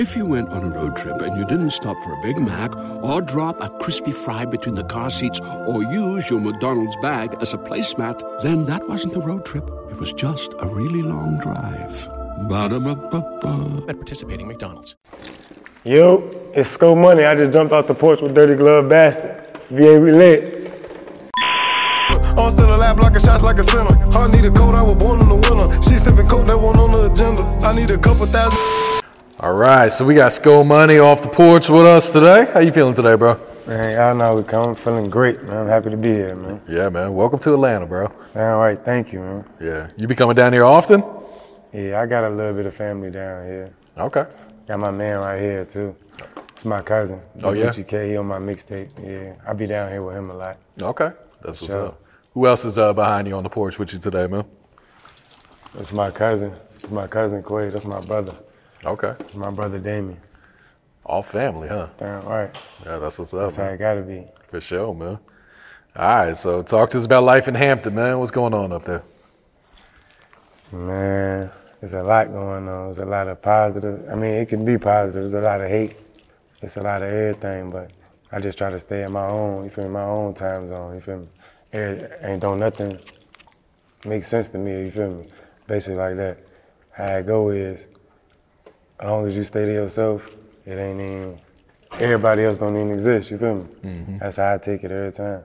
If you went on a road trip and you didn't stop for a Big Mac or drop a crispy fry between the car seats or use your McDonald's bag as a placemat, then that wasn't a road trip. It was just a really long drive. Ba-da-ba-ba-ba. At participating McDonald's. Yo, it's Sko Money. I just jumped off the porch with Dirty Glove Bastard. VA, we lit. I'm still a lab blocking shots like a center. I need a coat, I was born in the winter. She sniffing coke that one on the agenda. I need a couple thousand. All right, so we got Sko Money off the porch with us today. How you feeling today, bro? Man, y'all know we come. I'm feeling great, man. I'm happy to be here, man. Yeah, man. Welcome to Atlanta, bro. All right, thank you, man. Yeah, you be coming down here often? Yeah, I got a little bit of family down here. Okay. Got my man right here too. It's my cousin. Oh, yeah? K. He on my mixtape. Yeah, I be down here with him a lot. Okay. That's what's Sure. up. Who else is uh, behind you on the porch with you today, man? That's my cousin. That's my cousin Quay. That's my brother. Okay. My brother Damien. All family, huh? Damn right. Yeah, that's what's up, That's how it gotta be. For sure, man. All right, so talk to us about life in Hampton, man. What's going on up there? Man, there's a lot going on. There's a lot of positive. I mean, it can be positive. There's a lot of hate. It's a lot of everything, but I just try to stay in my own, you feel me, my own time zone, you feel me? Every- Ain't don't nothing make sense to me, you feel me? Basically like that. How it go is, as long as you stay to yourself, it ain't even, everybody else don't even exist, you feel me? Mm-hmm. That's how I take it every time.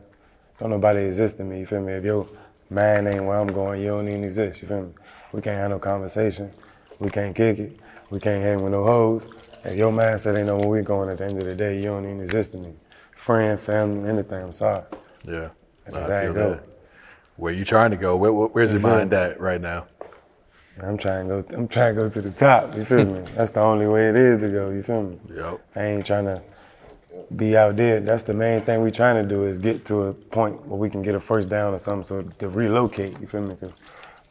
Don't nobody exist to me, you feel me? If your mind ain't where I'm going, you don't even exist, you feel me? We can't have no conversation. We can't kick it. We can't hang with no hoes. If your mindset ain't know where we going at the end of the day, you don't even exist to me. Friend, family, anything, I'm sorry. Yeah. That's I feel that. Where you trying to go? Where, where- where's your mind at right now? I'm trying to go I'm trying to go to the top, you feel me? That's the only way it is to go, you feel me? Yep. I ain't trying to be out there. That's the main thing we trying to do is get to a point where we can get a first down or something so to relocate, you feel me? 'Cause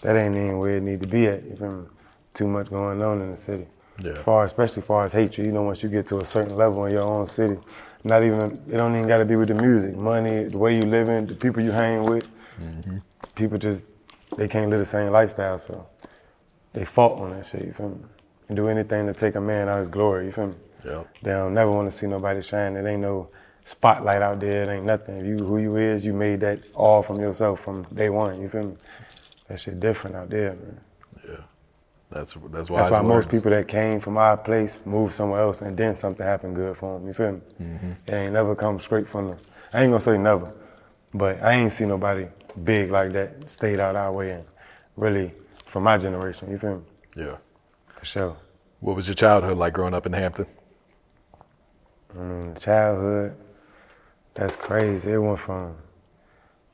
that ain't even where it need to be at, you feel me? Too much going on in the city. Yeah. Far, especially far as hatred, you know, once you get to a certain level in your own city, not even, it don't even gotta be with the music, money, the way you living, the people you hang with. Mm-hmm. People just, they can't live the same lifestyle, so they fault on that shit, you feel me? And do anything to take a man out of his glory, you feel me? Yep. They don't never want to see nobody shine. It ain't no spotlight out there. It ain't nothing. If you who you is, you made that all from yourself from day one. You feel me? That shit different out there, man. That's that's why. That's why most people that came from our place moved somewhere else, and then something happened good for them. You feel me? Mm-hmm. It ain't never come straight from the. I ain't gonna say never, but I ain't see nobody big like that stayed out our way and really from my generation. You feel me? Yeah. For sure. What was your childhood like growing up in Hampton? Mm, childhood, that's crazy. It went from,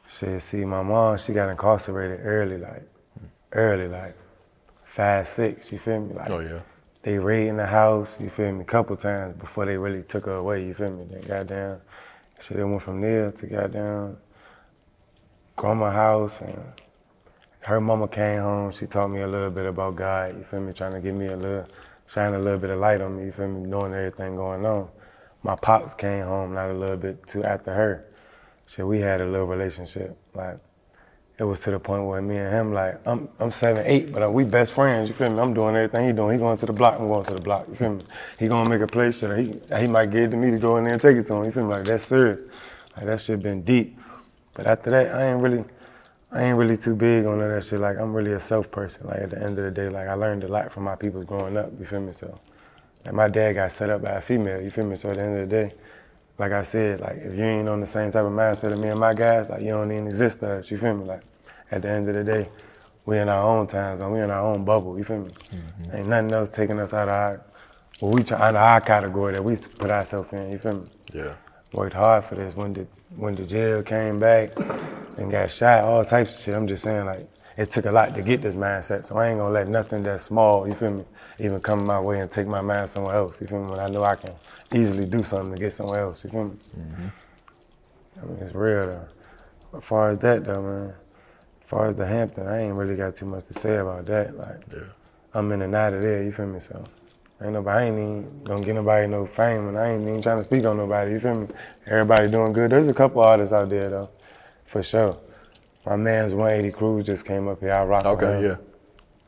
shit, see, my mom, she got incarcerated early, like, early, like, five, six, you feel me? Like, Oh yeah. they raiding the house, you feel me, a couple times before they really took her away, you feel me? Then goddamn, shit, it went from there to goddamn grandma house, and her mama came home, she taught me a little bit about God, you feel me, trying to give me a little, shine a little bit of light on me, you feel me, knowing everything going on. My pops came home not a little bit too after her. So we had a little relationship, like, it was to the point where me and him, like, I'm I'm seven, eight, but uh, we best friends. You feel me? I'm doing everything he doing. He going to the block, I'm going to the block. You feel me? He gonna make a play, shit. He he might give to me to go in there and take it to him. You feel me? Like that's serious. Like that shit been deep. But after that, I ain't really, I ain't really too big on none that shit. Like I'm really a self person. Like at the end of the day, like I learned a lot from my people growing up. You feel me? So, like my dad got set up by a female. You feel me? So at the end of the day, like I said, like if you ain't on the same type of mindset as me and my guys, like you don't even exist to us. You feel me? Like at the end of the day, we in our own time zone. We in our own bubble. You feel me? Mm-hmm. Ain't nothing else taking us out of our, well, we try, out of our category that we put ourselves in. You feel me? Yeah. Worked hard for this. When the when the jail came back and got shot, all types of shit. I'm just saying, like it took a lot to get this mindset. So I ain't gonna let nothing that's small, you feel me, even come my way and take my mind somewhere else. You feel me? When I know I can easily do something to get somewhere else. You feel me? Mm-hmm. I mean, it's real though. As far as that though, man. As far as the Hampton, I ain't really got too much to say about that. Like, Yeah. I'm in and out of there. You feel me? So, ain't nobody, I ain't even gonna get nobody no fame, and I ain't even trying to speak on nobody. You feel me? Everybody doing good. There's a couple artists out there though, for sure. My man's 180 Cruz just came up here. I rock with Okay. him. Yeah.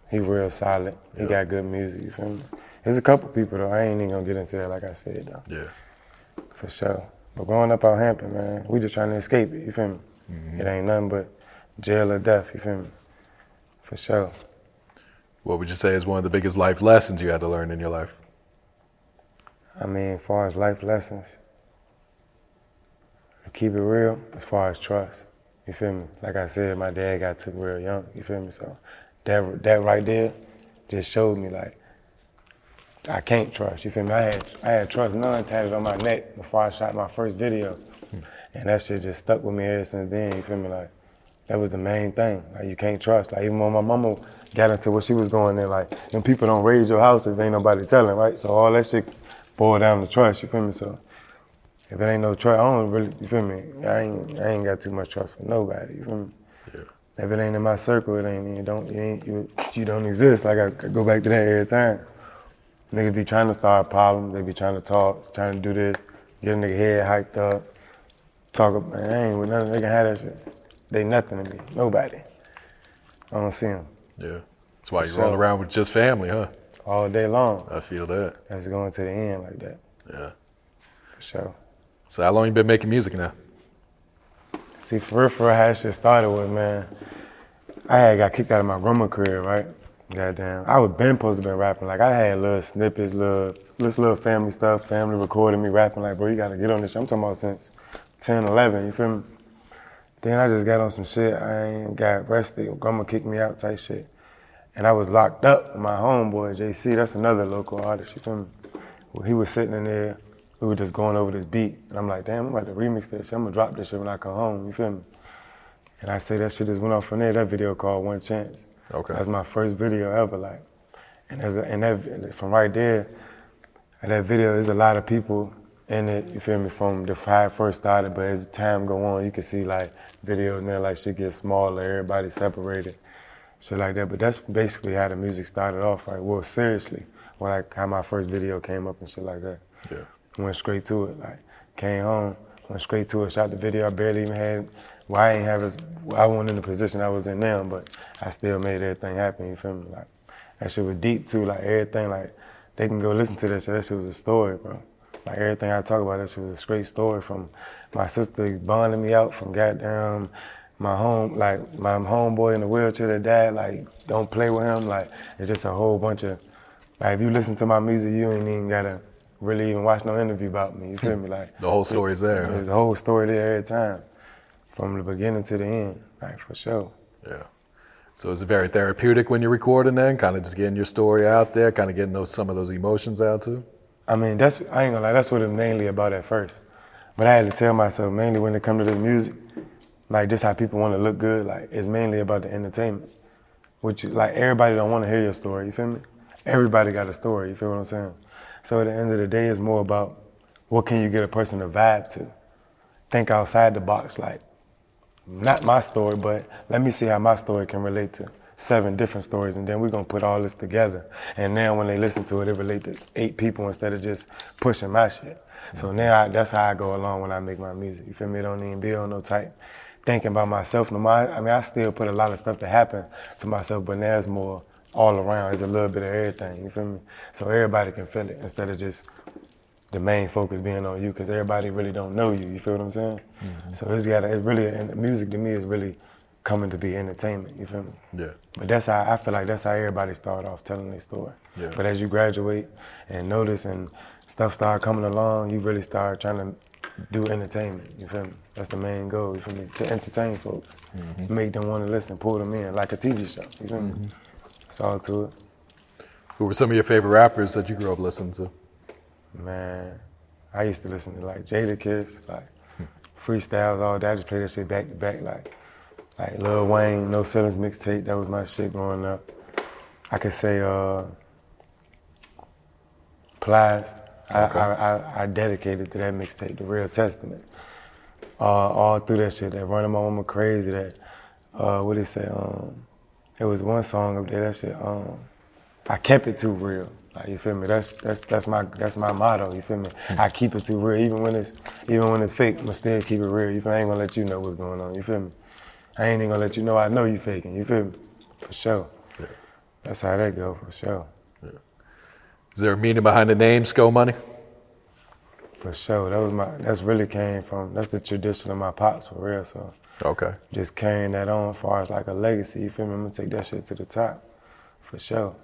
He real solid. He Yeah. got good music. You feel me? There's a couple people though. I ain't even gonna get into that like I said though. Yeah. For sure. But growing up out Hampton, man, we just trying to escape it, you feel me? Mm-hmm. It ain't nothing but jail or death, you feel me? For sure. What would you say is one of the biggest life lessons you had to learn in your life? I mean, as far as life lessons, keep it real, as far as trust, you feel me? Like I said, my dad got took real young, you feel me? So that that right there just showed me like I can't trust, you feel me? I had I had trust none tatted on my neck before I shot my first video. And that shit just stuck with me ever since then, you feel me? Like that was the main thing. Like you can't trust. Like even when my mama got into what she was going in, like them people don't raise your house if ain't nobody telling, right? So all that shit boiled down to trust, you feel me? So if it ain't no trust, I don't really, you feel me? I ain't, I ain't got too much trust for nobody. You feel me? Yeah. If it ain't in my circle, it ain't. You don't. You ain't. You, you don't exist. Like I, I go back to that every time. Niggas be trying to start problems. They be trying to talk, trying to do this, get a nigga head hyped up, talk. About, man, I ain't with nothing. They can have that shit. They nothing to me. Nobody. I don't see them Yeah. That's why you sure. roll around with just family, huh? all day long. I feel that. That's going to the end like that. Yeah. For sure. So how long you been making music now? See, for real, for real, how that shit started with, man, I had got kicked out of my grandma career, right? Goddamn. I was been supposed to been rapping. Like, I had little snippets, little, this little family stuff, family recording me rapping. Like, bro, you gotta get on this shit. I'm talking about since 10, 11, you feel me? Then I just got on some shit. I ain't got arrested. Grandma kicked me out type shit. And I was locked up with my homeboy, JC. That's another local artist, you feel me? He was sitting in there. We were just going over this beat. And I'm like, damn, I'm about to remix this shit. I'm gonna drop this shit when I come home, you feel me? And I say that shit just went off from there. That video called One Chance. Okay. That's my first video ever, like. And as a, and that from right there, that video, there's a lot of people in it. You feel me? From the it first started, but as time go on, you can see like videos and then like shit gets smaller, everybody separated, shit like that. But that's basically how the music started off. Like, well, seriously, when like how my first video came up and shit like that. Yeah. Went straight to it. Like, came home, went straight to it, shot the video. I barely even had. Well, I ain't have as. I wasn't in the position I was in now, but I still made everything happen. You feel me? Like, that shit was deep too. Like everything, like they can go listen to that shit. That shit was a story, bro. Like everything I talk about, that shit was a straight story from my sister bonding me out from goddamn my home, like my homeboy in the wheelchair that died. Like, don't play with him. Like, it's just a whole bunch of. Like, if you listen to my music, you ain't even gotta really even watch no interview about me. You feel me? Hmm. Like The whole story's there. There's a whole story there every time, from the beginning to the end. Like for sure. Yeah. So it's very therapeutic when you're recording then? Kind of just getting your story out there, kind of getting those some of those emotions out too? I mean, that's I ain't gonna lie, that's what it mainly about at first. But I had to tell myself mainly when it come to the music, like just how people want to look good, like it's mainly about the entertainment. Which like everybody don't want to hear your story, you feel me? Everybody got a story, you feel what I'm saying? So at the end of the day, it's more about what can you get a person to vibe to. Think outside the box, like not my story, but let me see how my story can relate to seven different stories, and then we're gonna put all this together. And now when they listen to it, it relates to eight people instead of just pushing my shit. So now I, that's how I go along when I make my music. You feel me? It don't even be on no type thinking about myself no more. I mean, I still put a lot of stuff that happened to myself, but now it's more all around. It's a little bit of everything. You feel me? So everybody can feel it instead of just the main focus being on you because everybody really don't know you. You feel what I'm saying? Mm-hmm. So it's got it's really and music to me is really coming to be entertainment. You feel me? Yeah. But that's how I feel like that's how everybody start off telling their story. Yeah. But as you graduate and notice and stuff start coming along, you really start trying to do entertainment. You feel me? That's the main goal. You feel me? To entertain folks, mm-hmm. make them want to listen, pull them in like a TV show. You feel me? Mm-hmm. All to it. Who were some of your favorite rappers that you grew up listening to? Man, I used to listen to like Jadakiss, like freestyles, all that. I just play that shit back to back, like like Lil Wayne, No Ceilings mixtape. That was my shit growing up. I could say uh, Plies. I, Okay. I, I, I dedicated to that mixtape, The Real Testament. Uh, all through that shit, that Running My Woman Crazy, that, uh, what they say, um, it was one song up there, that shit, um, I kept it too real. Like you feel me? That's that's that's my that's my motto. You feel me? I keep it too real, even when it's even when it's fake. I'ma still keep it real. You feel? me? I ain't gonna let you know what's going on. You feel me? I ain't even gonna let you know I know you faking. You feel me? For sure. Yeah. That's how that go for sure. Is there a meaning behind the name Sko Money? For sure. That was my that's really came from that's the tradition of my pops for real. So Okay. just carrying that on as far as like a legacy, you feel me? I'm gonna take that shit to the top. For sure.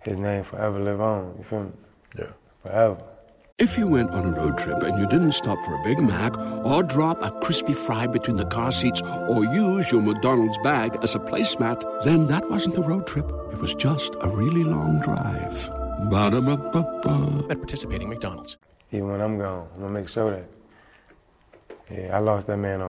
His name forever live on, you feel me? Yeah. Forever. If you went on a road trip and you didn't stop for a Big Mac or drop a crispy fry between the car seats or use your McDonald's bag as a placemat, then that wasn't a road trip. It was just a really long drive. Ba-da-ba-ba-ba. at participating McDonald's. Even when I'm gone, I'm gonna make sure that. Yeah, I lost that man on.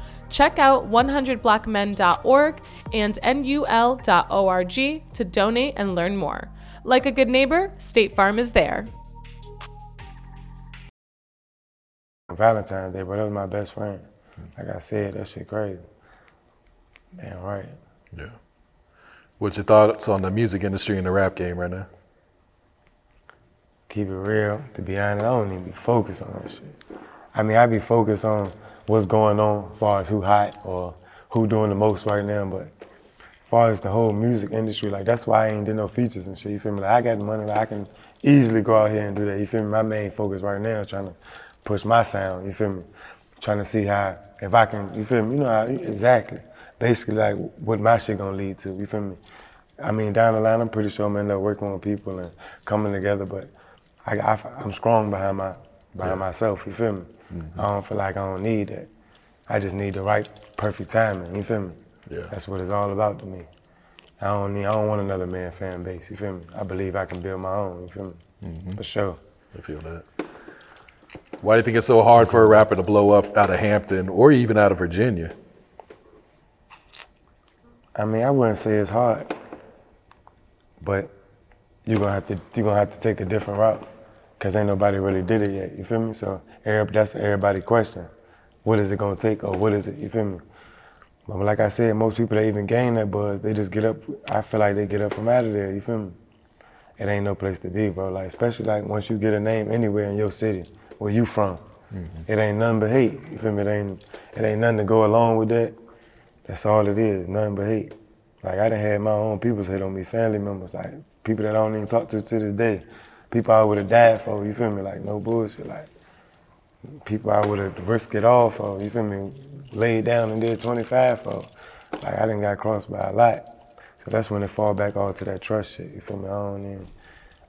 Check out 100blackmen.org and nul.org to donate and learn more. Like a good neighbor, State Farm is there. Valentine's Day, but That was my best friend. Like I said, that shit crazy. Damn right. Yeah. What's your thoughts on the music industry and the rap game right now? Keep it real. To be honest, I don't even be focused on that shit. I mean, I be focused on what's going on as far as who hot or who doing the most right now, but as far as the whole music industry, like that's why I ain't did no features and shit. You feel me? Like I got the money, like I can easily go out here and do that. You feel me? My main focus right now is trying to push my sound. You feel me? Trying to see how if I can. You feel me? You know how exactly. Basically, like what my shit gonna lead to. You feel me? I mean, down the line, I'm pretty sure I'm end up working with people and coming together. But I, I, am strong behind my behind myself. You feel me? Mm-hmm. I don't feel like I don't need that. I just need the right, perfect timing. You feel me? Yeah. That's what it's all about to me. I don't need. I don't want another man fan base. You feel me? I believe I can build my own. You feel me? Mm-hmm. For sure. I feel that. Why do you think it's so hard for a rapper to blow up out of Hampton or even out of Virginia? I mean, I wouldn't say it's hard, but you're gonna have to you're gonna have to take a different route, cause ain't nobody really did it yet. You feel me? So that's everybody question. What is it gonna take, or what is it? You feel me? But like I said, most people that even gain that buzz, they just get up. I feel like they get up from out of there. You feel me? It ain't no place to be, bro. Like especially like once you get a name anywhere in your city, where you from, mm-hmm. it ain't nothing but hate. You feel me? It ain't it ain't nothing to go along with that. That's all it is, nothing but hate. Like I done had my own people hate on me, family members, like people that I don't even talk to to this day. People I would have died for, you feel me? Like no bullshit. Like people I would have risked it all for, you feel me? Laid down and did 25 for. Like I didn't got crossed by a lot. So that's when it fall back all to that trust shit, you feel me? I don't even,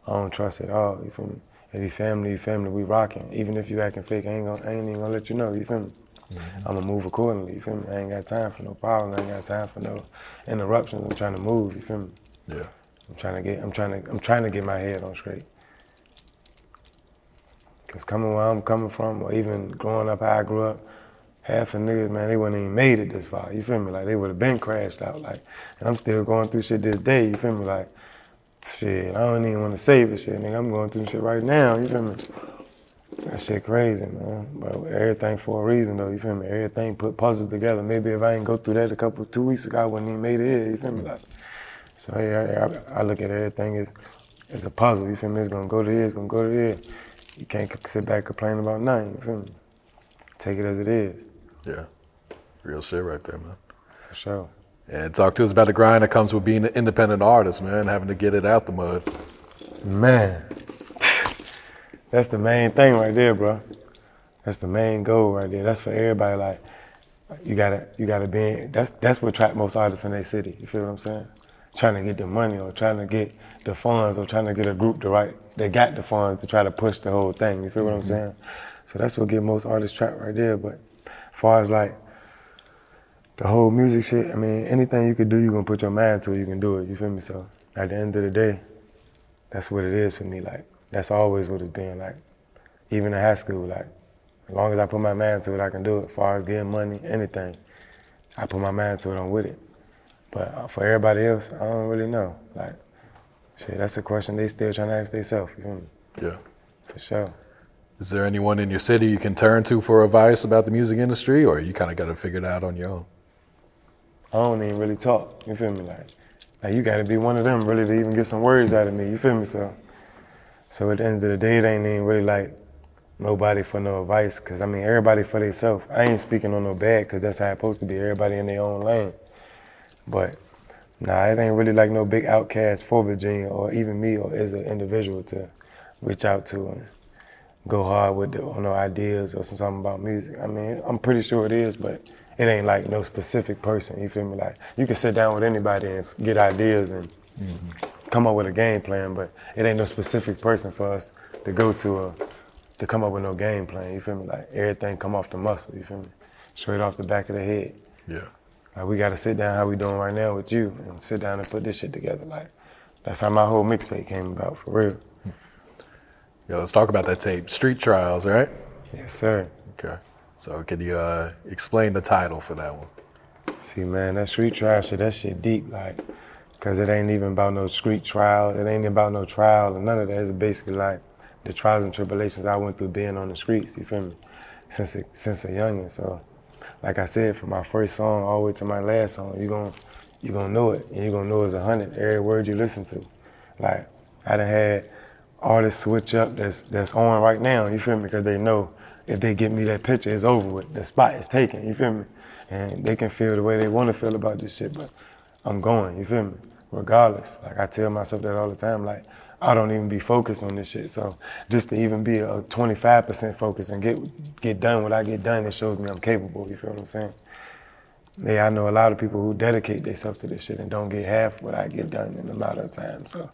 I don't trust at all, you feel me? If you family, you family, we rocking. Even if you acting fake, I ain't, gonna, I ain't even gonna let you know, you feel me? Mm-hmm. I'm gonna move accordingly. You feel me? I ain't got time for no problems. I ain't got time for no interruptions. I'm trying to move. You feel me? Yeah. I'm trying to get. I'm trying to. I'm trying to get my head on straight. Cause coming where I'm coming from, or even growing up how I grew up, half the niggas, man, they wouldn't even made it this far. You feel me? Like they would have been crashed out. Like, and I'm still going through shit this day. You feel me? Like, shit, I don't even want to save this shit, nigga. I'm going through shit right now. You feel me? That shit crazy, man. But everything for a reason, though. You feel me? Everything put puzzles together. Maybe if I ain't go through that a couple, two weeks ago, I wouldn't even made it here. You feel me? Like, so yeah, I, I look at everything as, as a puzzle. You feel me? It's gonna go to here. It's gonna go to here. You can't c- sit back and complain about nothing. You feel me? Take it as it is, Yeah. Real shit right there, man. for sure. And talk to us about the grind that comes with being an independent artist, man, having to get it out the mud. Man, that's the main thing right there, bro. That's the main goal right there. That's for everybody. Like, you gotta, you gotta be. In, that's that's what trap most artists in their city. You feel what I'm saying? Trying to get the money or trying to get the funds or trying to get a group to write. They got the funds to try to push the whole thing. You feel what I'm mm-hmm. saying? So that's what get most artists trapped right there. But as far as like the whole music shit, I mean, anything you could do, you gonna put your mind to it, you can do it. You feel me? So at the end of the day, that's what it is for me. Like that's always what it's been. Like even in high school, like as long as I put my mind to it, I can do it. As far as getting money, anything, I put my mind to it, I'm with it. But for everybody else, I don't really know. Like shit, that's a question they still trying to ask themselves. You feel me? Yeah. For sure. Is there anyone in your city you can turn to for advice about the music industry, or you kind of got to figure it out on your own? I don't even really talk. You feel me? Like, like you got to be one of them really to even get some words out of me. You feel me? So, so at the end of the day, it ain't even really like nobody for no advice. Cause I mean, everybody for themselves. I ain't speaking on no bad, cause that's how it's supposed to be. Everybody in their own lane. But nah, it ain't really like no big outcast for Virginia or even me or as an individual to reach out to and go hard with the, on no ideas or something about music. I mean, I'm pretty sure it is, but it ain't like no specific person. You feel me? Like you can sit down with anybody and get ideas and mm-hmm. come up with a game plan, but it ain't no specific person for us to go to a, to come up with no game plan. You feel me? Like everything come off the muscle. You feel me? Straight off the back of the head. Yeah. Like we gotta sit down how we doing right now with you and sit down and put this shit together. Like that's how my whole mixtape came about for real. Yeah, let's talk about that tape, Street Trials, right? Yes, sir. Okay. So can you uh, explain the title for that one? See, man, that street trial shit, that shit deep, like, cause it ain't even about no street trial. It ain't about no trial and none of that. It's basically like the trials and tribulations I went through being on the streets. You feel me? Since a, since a youngin'. So, like I said, from my first song all the way to my last song, you gon' you gonna know it, and you're gonna know it's a hundred every word you listen to. Like I done had artists switch up that's that's on right now. You feel me? Because they know if they get me that picture, it's over with. The spot is taken. You feel me? And they can feel the way they want to feel about this shit, but I'm going. You feel me? Regardless, like I tell myself that all the time. Like I don't even be focused on this shit. So just to even be a 25% focus and get get done what I get done, it shows me I'm capable. You feel what I'm saying? Yeah, I know a lot of people who dedicate themselves to this shit and don't get half what I get done in a lot of time. So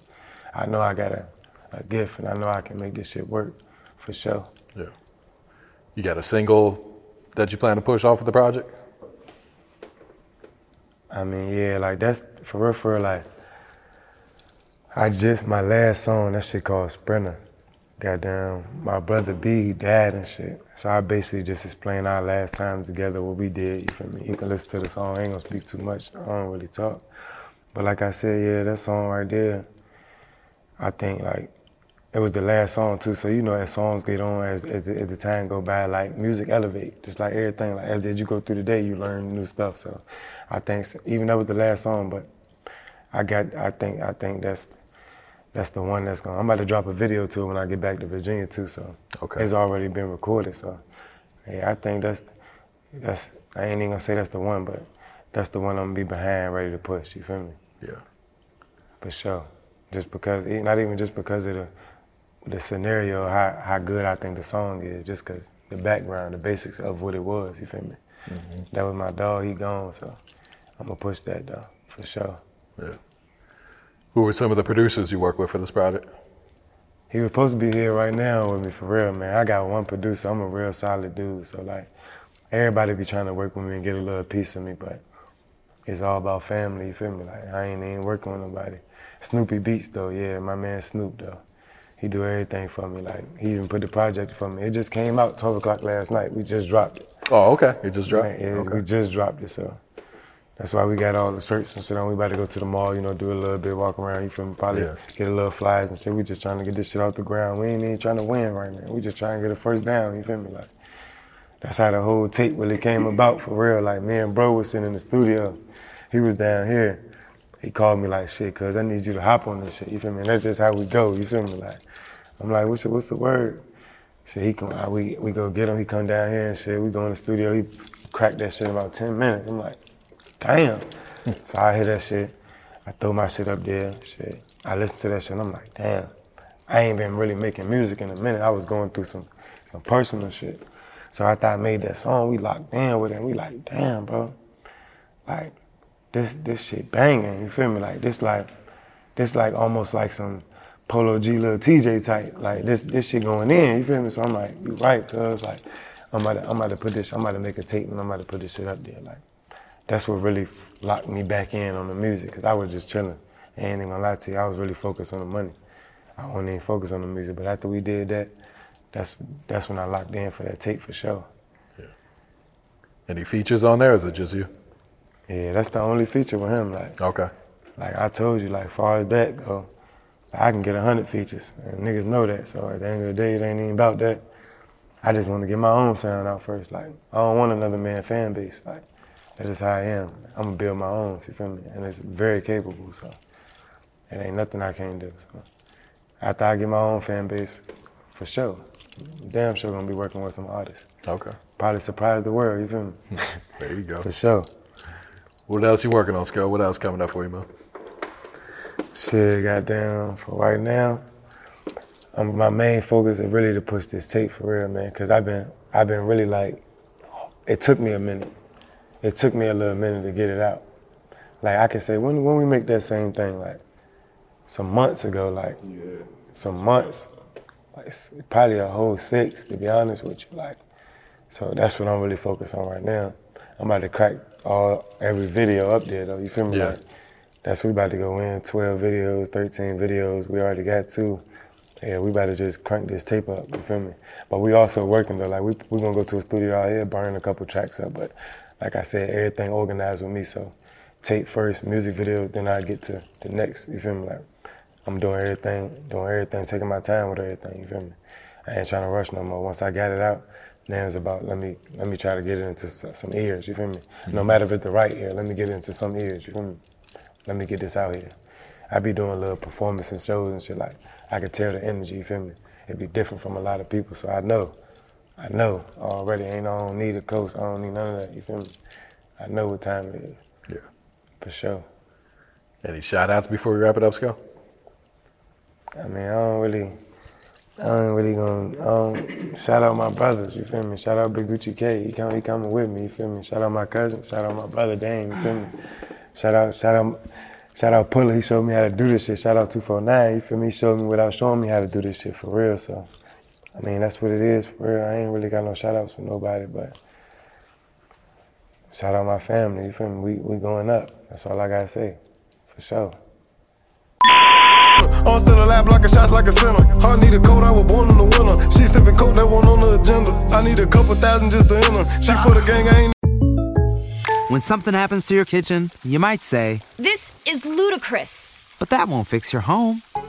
I know I got a, a gift and I know I can make this shit work for sure. Yeah. You got a single that you plan to push off of the project? I mean, yeah, like that's for real, for real, like I just my last song, that shit called Sprinter. Goddamn, my brother B dad and shit. So I basically just explained our last time together what we did. You feel me? You can listen to the song. I ain't gonna speak too much. I don't really talk. But like I said, yeah, that song right there. I think like it was the last song too. So you know, as songs get on, as as the, as the time go by, like music elevate, just like everything. Like as as you go through the day, you learn new stuff. So I think even that was the last song, but I got I think I think that's that's the one that's going. I'm about to drop a video to it when I get back to Virginia too. So okay. it's already been recorded. So yeah, I think that's that's I ain't even gonna say that's the one, but that's the one I'm gonna be behind, ready to push. You feel me? Yeah. For sure. Just because, not even just because of the the scenario, how how good I think the song is, just because the background, the basics of what it was. You feel me? Mm-hmm. That was my dog. He gone, so I'm gonna push that though for sure. Yeah. Who were some of the producers you work with for this project? He was supposed to be here right now with me for real, man. I got one producer. I'm a real solid dude. So like, everybody be trying to work with me and get a little piece of me, but it's all about family. You feel me? Like I ain't even working with nobody. Snoopy Beats though, yeah, my man Snoop though. He do everything for me. Like he even put the project for me. It just came out 12 o'clock last night. We just dropped it. Oh, okay. It just dropped. Man, yeah, okay. we just dropped it. So that's why we got all the shirts and shit on. We about to go to the mall, you know, do a little bit, walk around. You feel me? Probably Yeah. get a little flies and shit. We just trying to get this shit off the ground. We ain't even trying to win right now. We just trying to get a first down. You feel me? Like that's how the whole tape really came about for real. Like me and bro was sitting in the studio. He was down here. He called me like shit, cuz I need you to hop on this shit. You feel me? And that's just how we go. You feel me? Like I'm like, what's the, what's the word? So he come, we we go get him. He come down here and shit. We go in the studio. He cracked that shit in about ten minutes. I'm like, damn. so I hear that shit. I throw my shit up there. Shit. I listen to that shit. and I'm like, damn. I ain't been really making music in a minute. I was going through some some personal shit. So after I made that song, we locked in with it. We like, damn, bro. Like this this shit banging. You feel me? Like this like this like almost like some Polo G Lil Tjay type. Like this this shit going in. You feel me? So I'm like, you right, cuz like I'm about to, I'm about to put this. I'm about to make a tape and I'm about to put this shit up there. Like that's what really locked me back in on the music. Cause I was just chilling. I ain't even gonna lie to you. I was really focused on the money. I wasn't even focused on the music. But after we did that, that's that's when I locked in for that tape for sure. Yeah. Any features on there? Or is it just you? Yeah, that's the only feature with him. Like Okay. like I told you, like far as that go, I can get a hundred features. And niggas know that. So at the end of the day, it ain't even about that. I just want to get my own sound out first. Like I don't want another man fan base. Like that's just how I am. I'm gonna build my own. You feel me? And it's very capable. So it ain't nothing I can't do. So after I get my own fan base, for sure, damn sure gonna be working with some artists. Okay. Probably surprise the world. You feel me? There you go. for sure. What else you working on, Sko? What else coming up for you, man? Shit, goddamn. For right now, um, my main focus is really to push this tape for real, man. Cause I've been, I've been really like, it took me a minute. It took me a little minute to get it out. Like I can say, when when we make that same thing, like some months ago, like some months, like probably a whole six to be honest with you, like. So that's what I'm really focused on right now. I'm about to crack all every video up there though. You feel me? Yeah. Like, that's we about to go in 12 videos, 13 videos. We already got two. Yeah, we about to just crank this tape up. You feel me? But we also working though. Like we we gonna go to a studio out here, burn a couple tracks up. But like I said, everything organized with me. So tape first, music video, then I get to the next. You feel me? Like I'm doing everything, doing everything, taking my time with everything. You feel me? I ain't trying to rush no more. Once I got it out, now it's about let me let me try to get it into some ears. You feel me? No mm-hmm. matter if it's the right ear, let me get it into some ears. You feel me? Let me get this out here. I be doing little performances, shows and shit like I can tell the energy. You feel me? It'd be different from a lot of people, so I know. I know already. Ain't I don't need a coach. I don't need none of that. You feel me? I know what time it is Yeah. for sure. Any shout outs before we wrap it up, Sko? I mean, I don't really, I don't really gonna, I don't, shout out my brothers, you feel me? Shout out Big Gucci K, he, come, he coming with me, you feel me? Shout out my cousin, shout out my brother Dame, you feel me? Shout out, shout out, shout out Puller, he showed me how to do this shit. Shout out 249, you feel me? He showed me without showing me how to do this shit for real, so. I mean, that's what it is, for real. I ain't really got no shout outs for nobody, but shout out my family, you feel me? We, we going up, that's all I gotta say, for sure. I'm still alive, blocking shots like a sinner. I need a coat, I was born in the winter. She sniffing coke, that one on the agenda. I need a couple thousand just to enter. She for the gang, I ain't When something happens to your kitchen, you might say, This is ludicrous. but that won't fix your home.